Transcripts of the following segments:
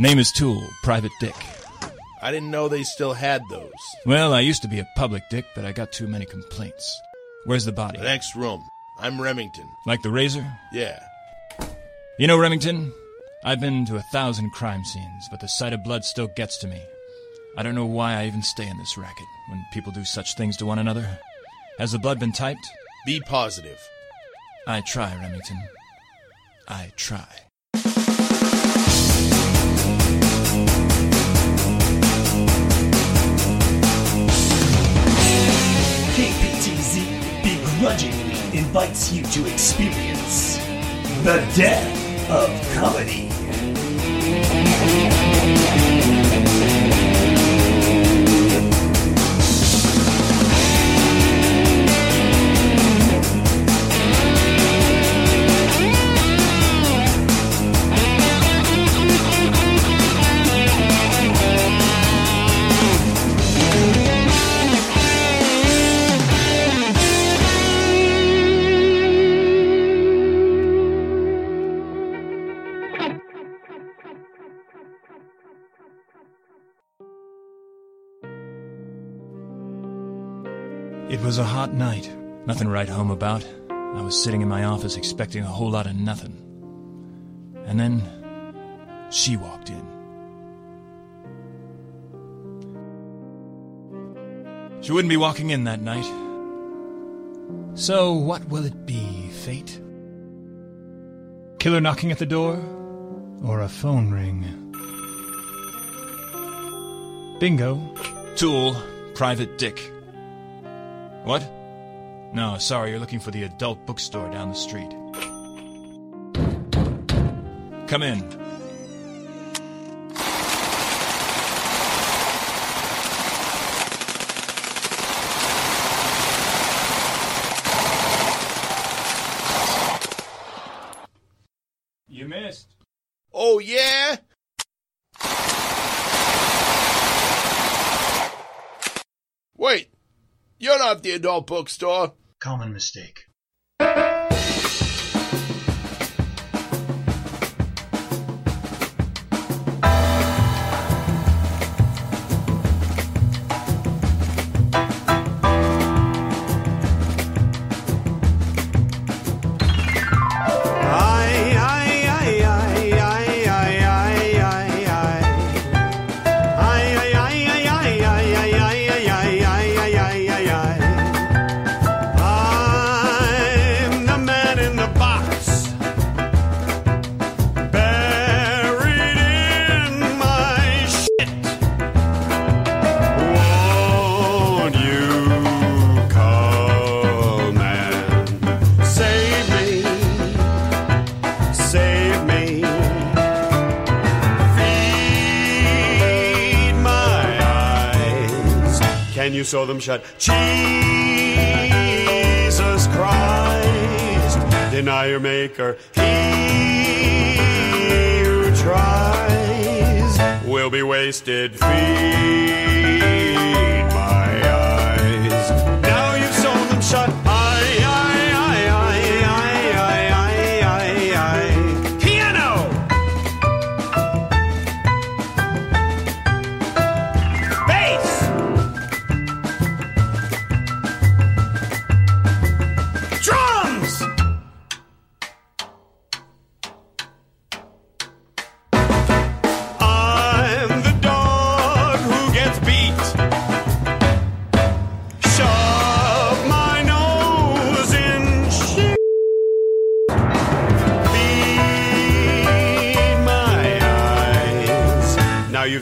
Name is Tool, Private Dick. I didn't know they still had those. Well, I used to be a public dick, but I got too many complaints. Where's the body? The next room. I'm Remington. Like the razor? Yeah. You know, Remington, I've been to a thousand crime scenes, but the sight of blood still gets to me. I don't know why I even stay in this racket when people do such things to one another. Has the blood been typed? Be positive. I try, Remington. I try. Invites you to experience the death of comedy. Nothing write home about. I was sitting in my office expecting a whole lot of nothing. And then she walked in. She wouldn't be walking in that night. So, what will it be, fate? Killer knocking at the door? Or a phone ring? Bingo. Tool, Private Dick. What? No, sorry, you're looking for the adult bookstore down the street. Come in. You missed. Oh, yeah? Wait, you're not the adult bookstore. Common mistake. Sew them shut? Jesus Christ, deny your maker. He who tries will be wasted. Feed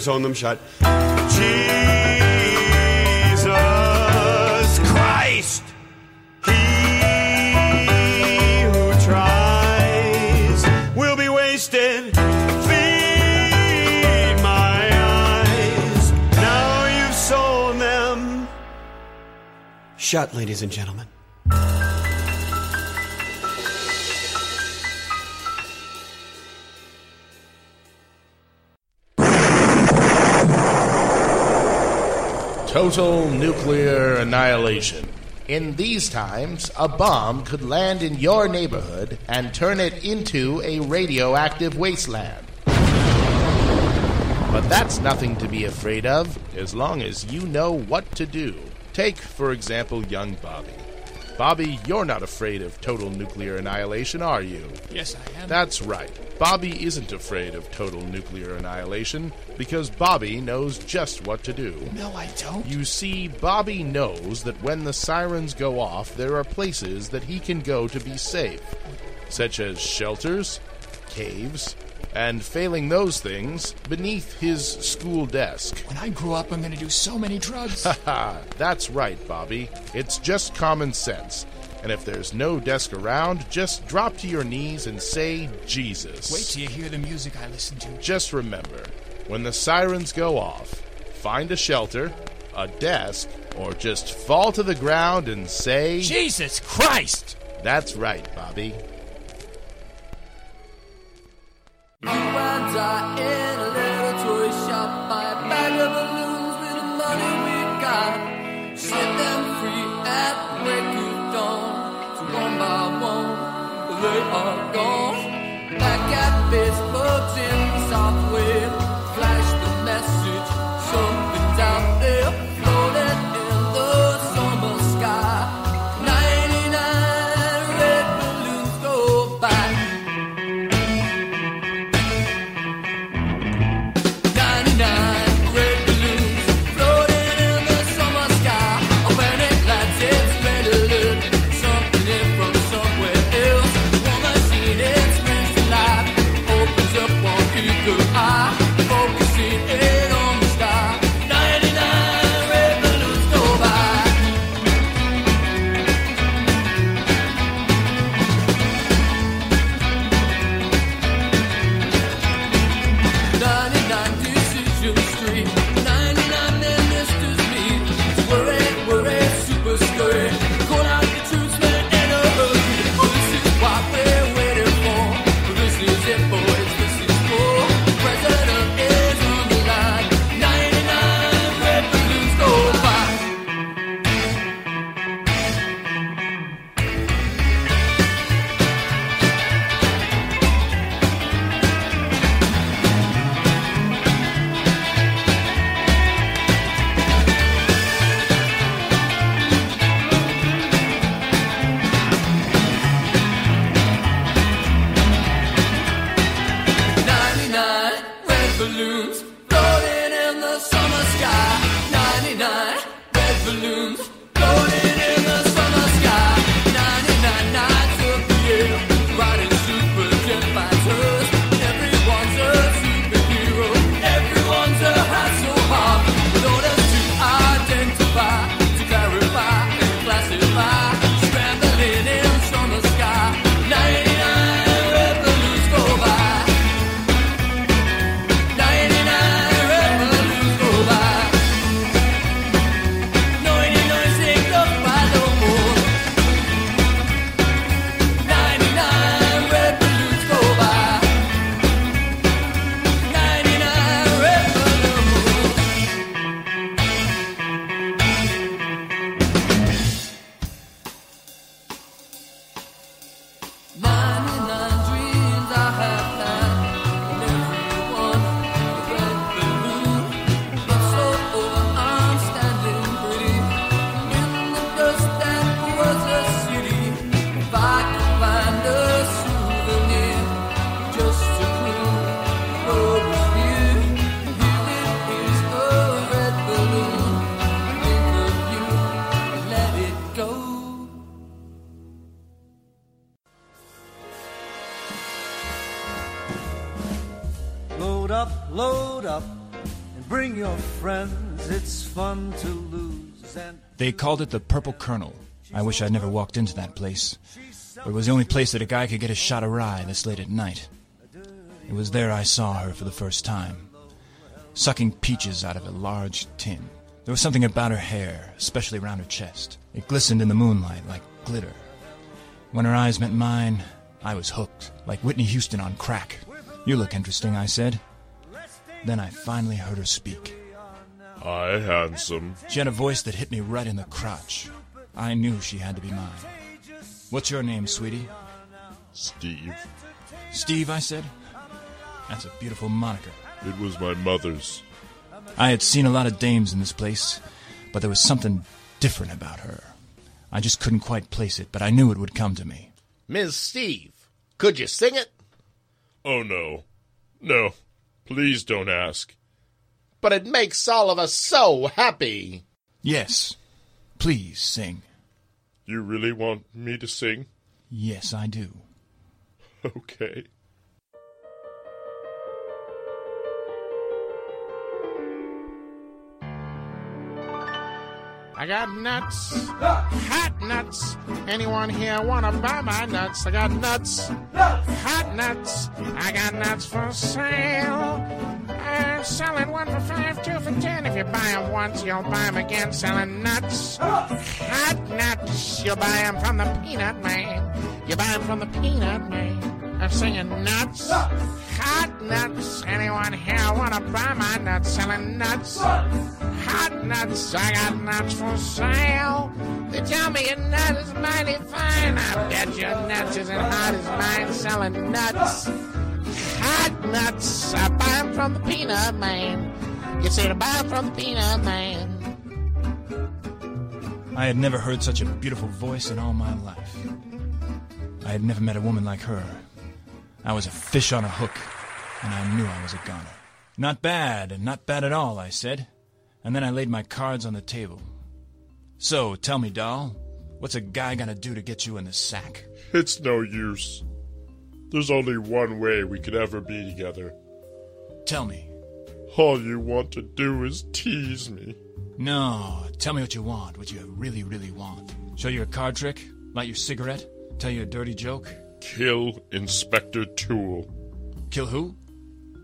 Sewn them shut. Jesus Christ! He who tries will be wasted. Feed my eyes. Now you've sown them. Shut, ladies and gentlemen. Total nuclear annihilation. In these times, a bomb could land in your neighborhood and turn it into a radioactive wasteland. But that's nothing to be afraid of as long as you know what to do. Take, for example, young Bobby. Bobby, you're not afraid of total nuclear annihilation, are you? Yes, I am. That's right. Bobby isn't afraid of total nuclear annihilation because Bobby knows just what to do. no, I don't. You see, Bobby knows that when the sirens go off, there are places that he can go to be safe, such as shelters, caves, and failing those things, beneath his school desk. When I grow up, I'm going to do so many drugs. Ha! That's right, Bobby. It's just common sense. And if there's no desk around, just drop to your knees and say Jesus. Wait till you hear the music I listen to. Just remember, when the sirens go off, find a shelter, a desk, or just fall to the ground and say, Jesus Christ! That's right, Bobby. I in They called it the Purple Colonel. I wish I'd never walked into that place. But it was the only place that a guy could get a shot of rye this late at night. It was there I saw her for the first time, sucking peaches out of a large tin. There was something about her hair, especially around her chest. It glistened in the moonlight like glitter. When her eyes met mine, I was hooked, like Whitney Houston on crack. You look interesting, I said. Then I finally heard her speak. Hi, handsome. She had a voice that hit me right in the crotch. I knew she had to be mine. What's your name, sweetie? Steve. Steve, I said. That's a beautiful moniker. It was my mother's. I had seen a lot of dames in this place, but there was something different about her. I just couldn't quite place it, but I knew it would come to me. Ms. Steve, could you sing it? Oh, no. No. Please don't ask. But it makes all of us so happy. Yes, please sing. You really want me to sing? Yes, I do. Okay. I got nuts, hot nuts. Anyone here wanna buy my nuts? I got nuts, hot nuts. I got nuts for sale. I'm selling one for five, two for ten. If you buy 'em once, you'll buy 'em again. Selling nuts, hot nuts. You'll buy 'em from the peanut man. You buy 'em from the peanut man. I'm singing nuts, hot nuts. Anyone here wanna buy my nuts? Selling nuts, hot nuts. I got nuts for sale. They tell me your nut is mighty fine. I bet your nuts isn't hot as mine. Selling nuts, hot nuts. I buy 'em from the peanut man. You say to buy 'em from the peanut man. I had never heard such a beautiful voice in all my life. I had never met a woman like her. I was a fish on a hook, and I knew I was a goner. Not bad, not bad at all, I said. And then I laid my cards on the table. So, tell me, doll, what's a guy gonna do to get you in the sack? It's no use. There's only one way we could ever be together. Tell me. All you want to do is tease me. No, tell me what you want, what you really, really want. Show you a card trick? Light your cigarette? Tell you a dirty joke? Kill Inspector Tool. Kill who?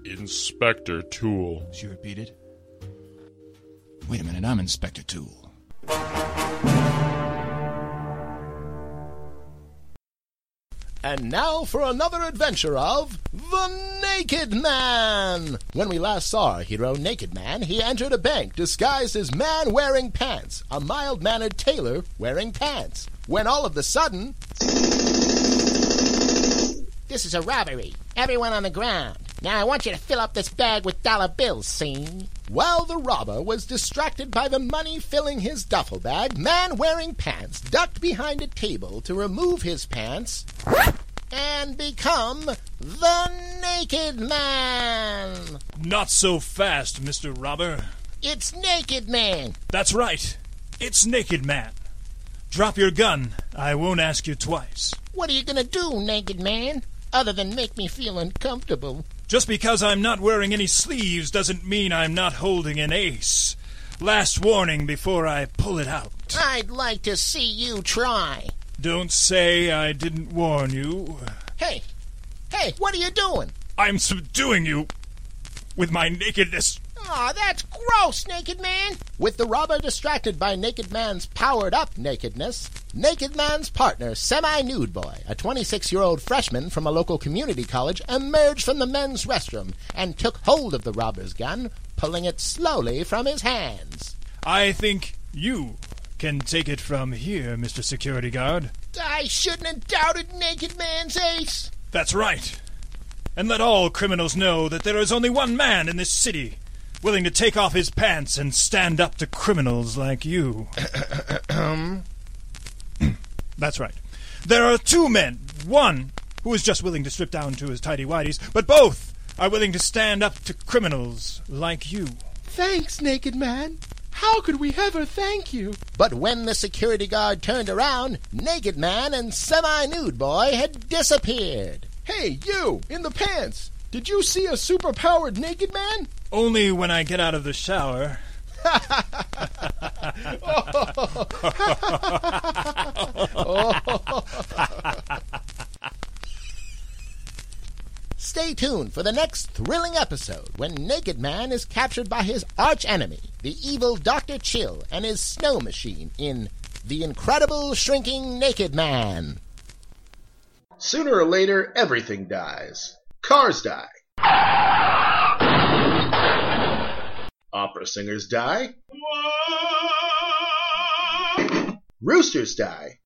Inspector Tool. She repeated. Wait a minute, I'm Inspector Tool. And now for another adventure of The Naked Man! When we last saw our hero, Naked Man, he entered a bank disguised as man wearing pants, a mild mannered tailor wearing pants. When all of a sudden. This is a robbery. Everyone on the ground. Now I want you to fill up this bag with dollar bills, see? While the robber was distracted by the money filling his duffel bag, man wearing pants ducked behind a table to remove his pants and become the Naked Man. Not so fast, Mr. Robber. It's Naked Man. That's right. It's Naked Man. Drop your gun. I won't ask you twice. What are you gonna do, Naked Man? Other than make me feel uncomfortable. Just because I'm not wearing any sleeves doesn't mean I'm not holding an ace. Last warning before I pull it out. I'd like to see you try. Don't say I didn't warn you. Hey, hey, what are you doing? I'm subduing you with my nakedness. Aw, that's gross, Naked Man. With the robber distracted by Naked Man's powered up nakedness, Naked Man's partner, Semi Nude Boy, a 26 year old freshman from a local community college, emerged from the men's restroom and took hold of the robber's gun, pulling it slowly from his hands. I think you can take it from here, Mr. Security Guard. I shouldn't have doubted Naked Man's ace. That's right. And let all criminals know that there is only one man in this city willing to take off his pants and stand up to criminals like you. That's right. There are two men. One who is just willing to strip down to his tidy whities, but both are willing to stand up to criminals like you. Thanks, Naked Man. How could we ever thank you? But when the security guard turned around, Naked Man and Semi Nude Boy had disappeared. Hey, you, in the pants! Did you see a superpowered Naked Man? Only when I get out of the shower. Oh. Oh. Stay tuned for the next thrilling episode when Naked Man is captured by his arch enemy, the evil Dr. Chill, and his snow machine in The Incredible Shrinking Naked Man. Sooner or later, everything dies. Cars die. Opera singers die. Roosters die.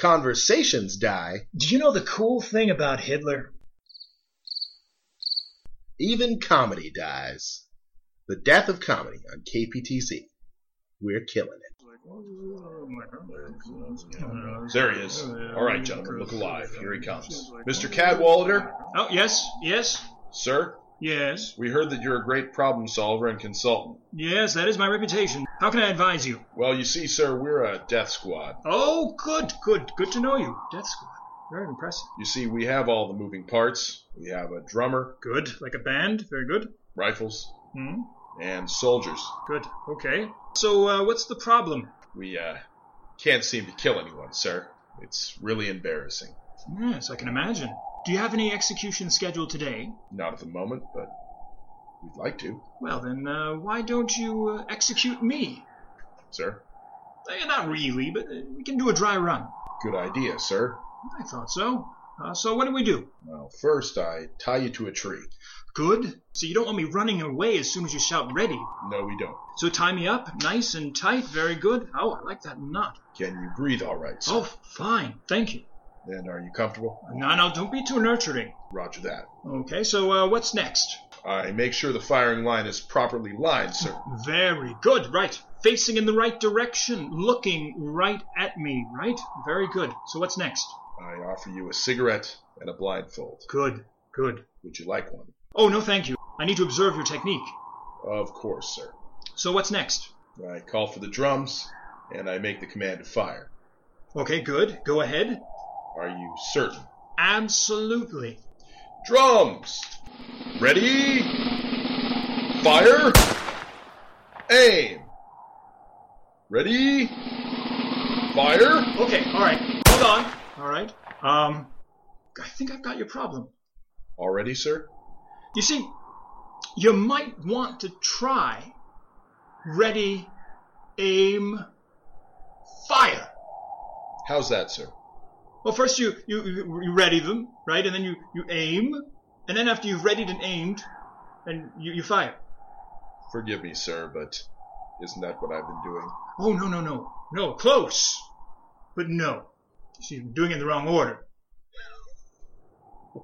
conversations die. Do you know the cool thing about Hitler? Even comedy dies. The death of comedy on KPTC. We're killing it. There he is. All right, gentlemen, look alive. Here he comes. Mr. Cadwallader? Oh, yes, yes. Sir, yes, we heard that you're a great problem solver and consultant. yes, that is my reputation. How can I advise you? Well, you see, sir, we're a death squad. Oh, good, good, good to know you. Death Squad. Very impressive. You see, we have all the moving parts. We have a drummer, Good, like a band. Very good. rifles, Hmm. and soldiers. Good. Okay. So, uh, what's the problem? We, uh, can't seem to kill anyone, sir. It's really embarrassing. Yes, I can imagine. Do you have any execution scheduled today? Not at the moment, but we'd like to, Well, then, uh, why don't you uh, execute me? sir. Eh, not really, but uh, we can do a dry run. Good idea, sir. I thought so. Uh, so, what do we do? Well, first I tie you to a tree. Good. So you don't want me running away as soon as you shout ready. No, we don't. So tie me up, nice and tight. Very good. Oh, I like that knot. Can you breathe all right, sir? Oh, fine. Thank you. And are you comfortable? No, no, don't be too nurturing. Roger that. Okay, so uh, what's next? I make sure the firing line is properly lined, sir. Very good. Right. Facing in the right direction. Looking right at me. Right? Very good. So what's next? I offer you a cigarette and a blindfold. Good. Good. Would you like one? Oh, no, thank you. I need to observe your technique. Of course, sir. So what's next? I call for the drums, and I make the command to fire. Okay, good. Go ahead. Are you certain? Absolutely. Drums! Ready? Fire! Aim! Ready? Fire! Okay, all right. Hold on. All right. Um, I think I've got your problem. All ready, sir? You see, you might want to try ready, aim, fire. How's that, sir? Well, first you, you, you ready them, right? And then you, you aim. And then after you've readied and aimed, and you, you fire. Forgive me, sir, but isn't that what I've been doing? Oh, no, no, no. No, close. But no. I'm doing it in the wrong order.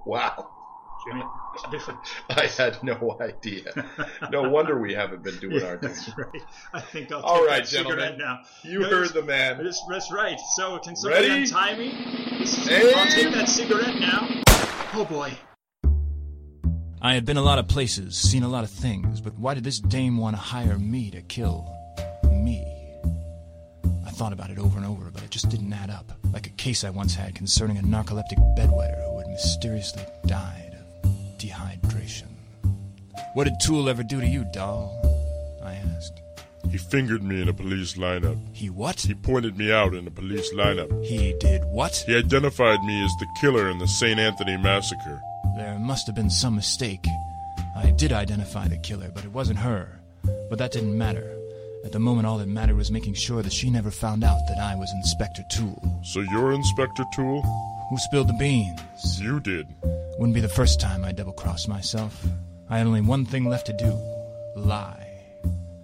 Wow. Jimmy, it's different. I had no idea. No wonder we haven't been doing our thing. That's right. I think I'll All take right, that cigarette gentlemen. now. You Yes. heard the man. That's, that's right. So, can somebody Ready? untie me? This is, Aim. I'll take that cigarette now. Oh boy. I had been a lot of places, seen a lot of things, but why did this dame want to hire me to kill me? I thought about it over and over, but it just didn't add up. Like a case I once had concerning a narcoleptic bedwetter who had mysteriously died of dehydration. What did Tool ever do to you, doll? I asked. He fingered me in a police lineup. He what? He pointed me out in a police lineup. He did what? He identified me as the killer in the St. Anthony massacre. There must have been some mistake. I did identify the killer, but it wasn't her. But that didn't matter. At the moment, all that mattered was making sure that she never found out that I was Inspector Tool. So you're Inspector Tool? Who spilled the beans? You did. Wouldn't be the first time I double crossed myself. I had only one thing left to do lie.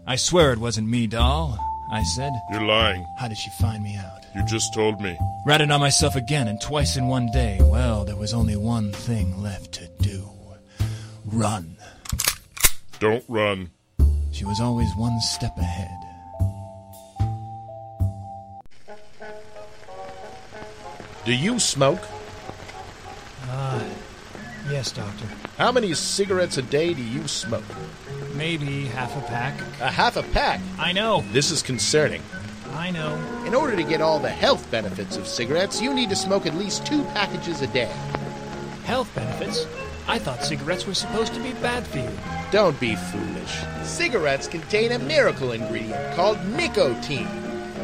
I swear it wasn't me, doll, I said. You're lying. How did she find me out? You just told me. Ratted on myself again, and twice in one day. Well, there was only one thing left to do run. Don't run. She was always one step ahead. Do you smoke? Uh, yes, Doctor. How many cigarettes a day do you smoke? Maybe half a pack. A half a pack. I know. This is concerning. I know. In order to get all the health benefits of cigarettes, you need to smoke at least two packages a day. Health benefits? I thought cigarettes were supposed to be bad for you. Don't be foolish. Cigarettes contain a miracle ingredient called nicotine.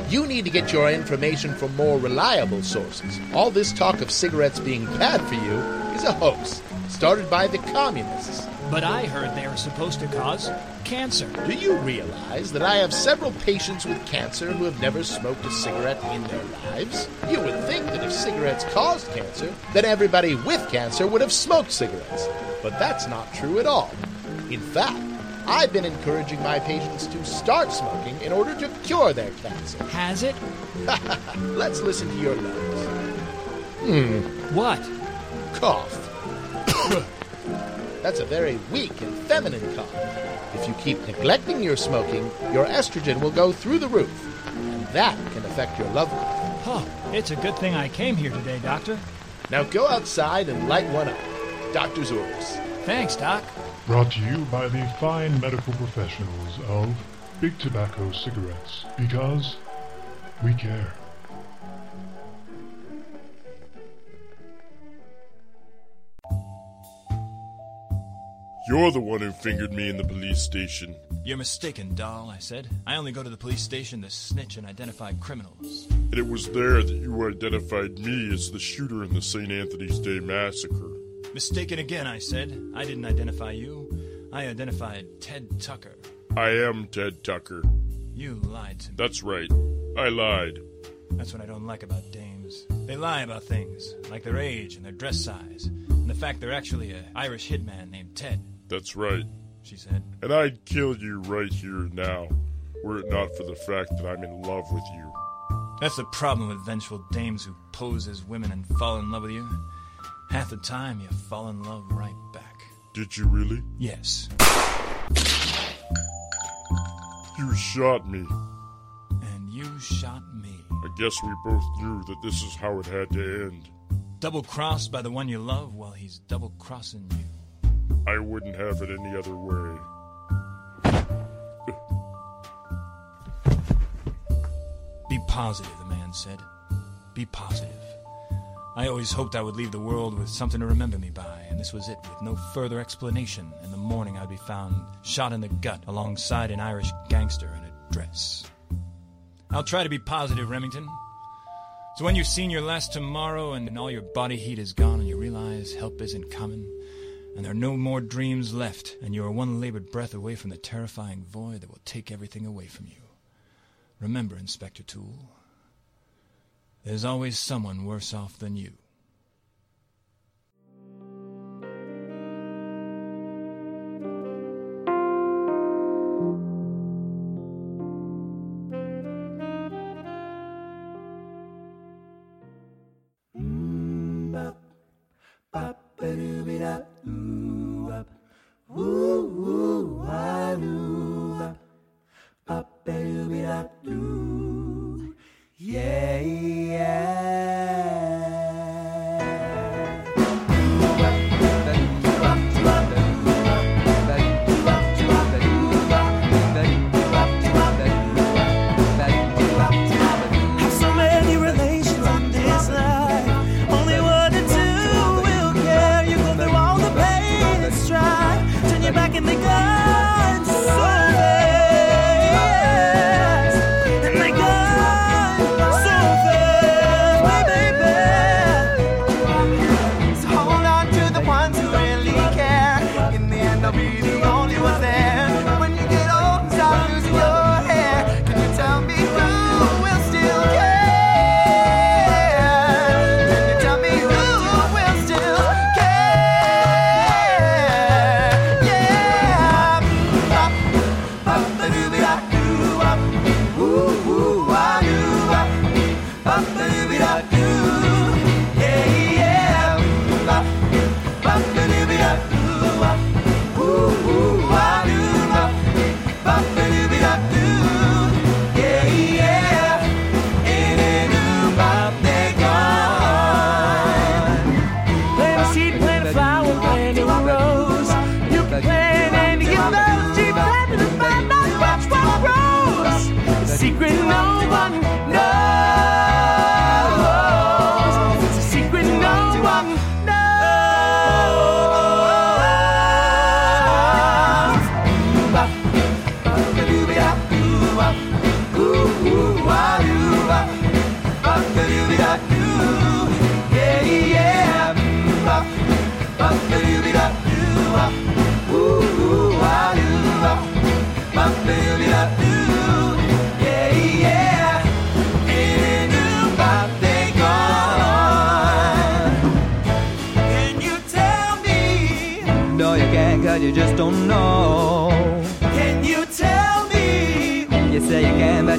You need to get your information from more reliable sources. All this talk of cigarettes being bad for you is a hoax, started by the communists. But I heard they are supposed to cause cancer. Do you realize that I have several patients with cancer who have never smoked a cigarette in their lives? You would think that if cigarettes caused cancer, then everybody with cancer would have smoked cigarettes. But that's not true at all. In fact, I've been encouraging my patients to start smoking in order to cure their cancer. Has it? Let's listen to your lungs. Hmm. What? Cough. That's a very weak and feminine cough. If you keep neglecting your smoking, your estrogen will go through the roof, and that can affect your love life. Oh, it's a good thing I came here today, Doctor. Now go outside and light one up. Doctor's orders. Thanks, Doc. Brought to you by the fine medical professionals of Big Tobacco Cigarettes. Because we care. You're the one who fingered me in the police station. You're mistaken, doll, I said. I only go to the police station to snitch and identify criminals. And it was there that you identified me as the shooter in the St. Anthony's Day massacre. Mistaken again, I said. I didn't identify you. I identified Ted Tucker. I am Ted Tucker. You lied to me. That's right. I lied. That's what I don't like about dames. They lie about things, like their age and their dress size, and the fact they're actually an Irish hitman named Ted. That's right. She said. And I'd kill you right here now, were it not for the fact that I'm in love with you. That's the problem with vengeful dames who pose as women and fall in love with you. Half the time, you fall in love right back. Did you really? Yes. You shot me. And you shot me. I guess we both knew that this is how it had to end. Double crossed by the one you love while he's double crossing you. I wouldn't have it any other way. Be positive, the man said. Be positive. I always hoped I would leave the world with something to remember me by, and this was it, with no further explanation. In the morning, I'd be found shot in the gut alongside an Irish gangster in a dress. I'll try to be positive, Remington. So when you've seen your last tomorrow and all your body heat is gone and you realize help isn't coming, and there are no more dreams left, and you are one labored breath away from the terrifying void that will take everything away from you. Remember, Inspector Tool, there's always someone worse off than you. Yeah,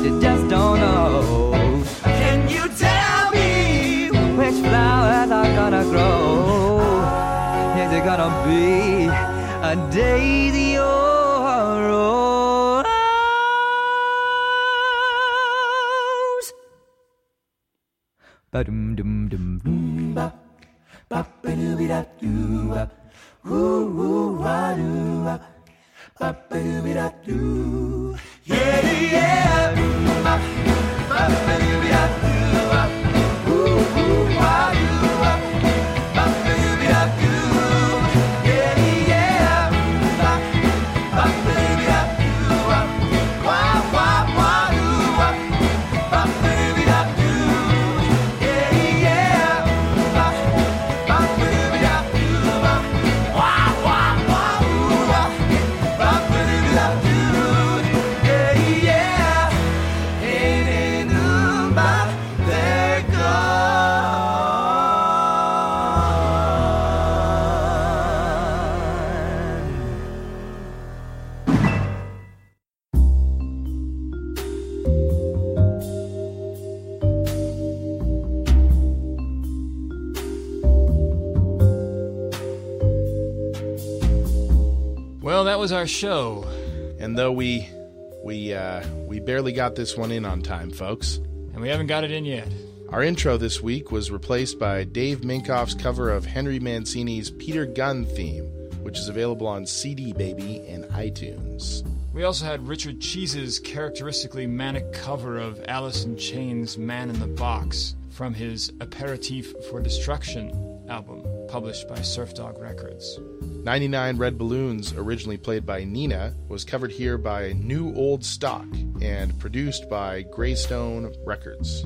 you just don't know. Can you tell me? Which flowers are gonna grow? Is it gonna be a day the old rose. Ba-dum dum dum dum ba ba ba doo da doo ba woo woo wa doo ba ba ba doo da doo Well, that was our show. And though we we uh, we barely got this one in on time, folks, and we haven't got it in yet. Our intro this week was replaced by Dave Minkoff's cover of Henry Mancini's Peter Gunn theme, which is available on CD Baby and iTunes. We also had Richard Cheese's characteristically manic cover of Alice in Chains' Man in the Box from his Aperitif for Destruction album, published by Surfdog Records. 99 Red Balloons, originally played by Nena, was covered here by New Old Stock and produced by Graystone Records.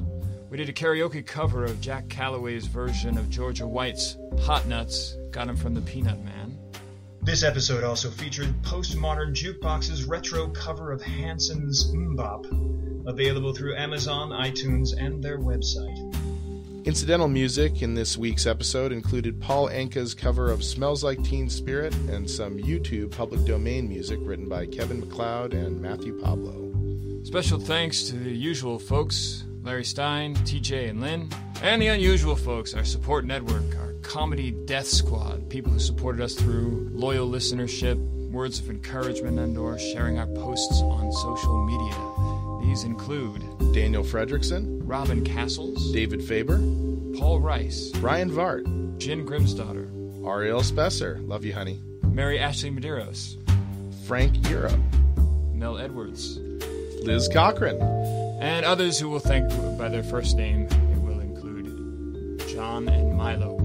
We did a karaoke cover of Jack Calloway's version of Georgia White's Hot Nuts, Got 'em from the Peanut Man. This episode also featured Postmodern Jukebox's retro cover of Hanson's Mmmbop, available through Amazon, iTunes, and their website. Incidental music in this week's episode included Paul Anka's cover of Smells Like Teen Spirit and some YouTube public domain music written by Kevin MacLeod and Matthew Pablo. Special thanks to the usual folks Larry Stein, TJ, and Lynn, and the unusual folks, our support network, our comedy death squad, people who supported us through loyal listenership, words of encouragement, and or sharing our posts on social media. These include Daniel Fredrickson, Robin Castles, David Faber, Paul Rice, Brian Vart, Jen Grimsdaughter, Ariel Spesser, love you, honey, Mary Ashley Medeiros, Frank Euro, Mel Edwards, Liz Cochran, and others who will thank by their first name. It will include John and Milo.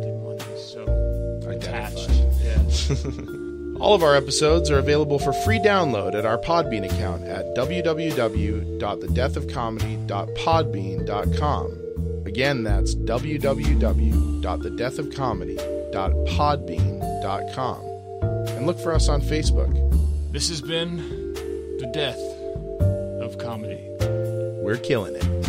Didn't want to be so attached. Yeah. All of our episodes are available for free download at our Podbean account at www.thedeathofcomedy.podbean.com. Again, that's www.thedeathofcomedy.podbean.com. And look for us on Facebook. This has been The Death of Comedy. We're killing it.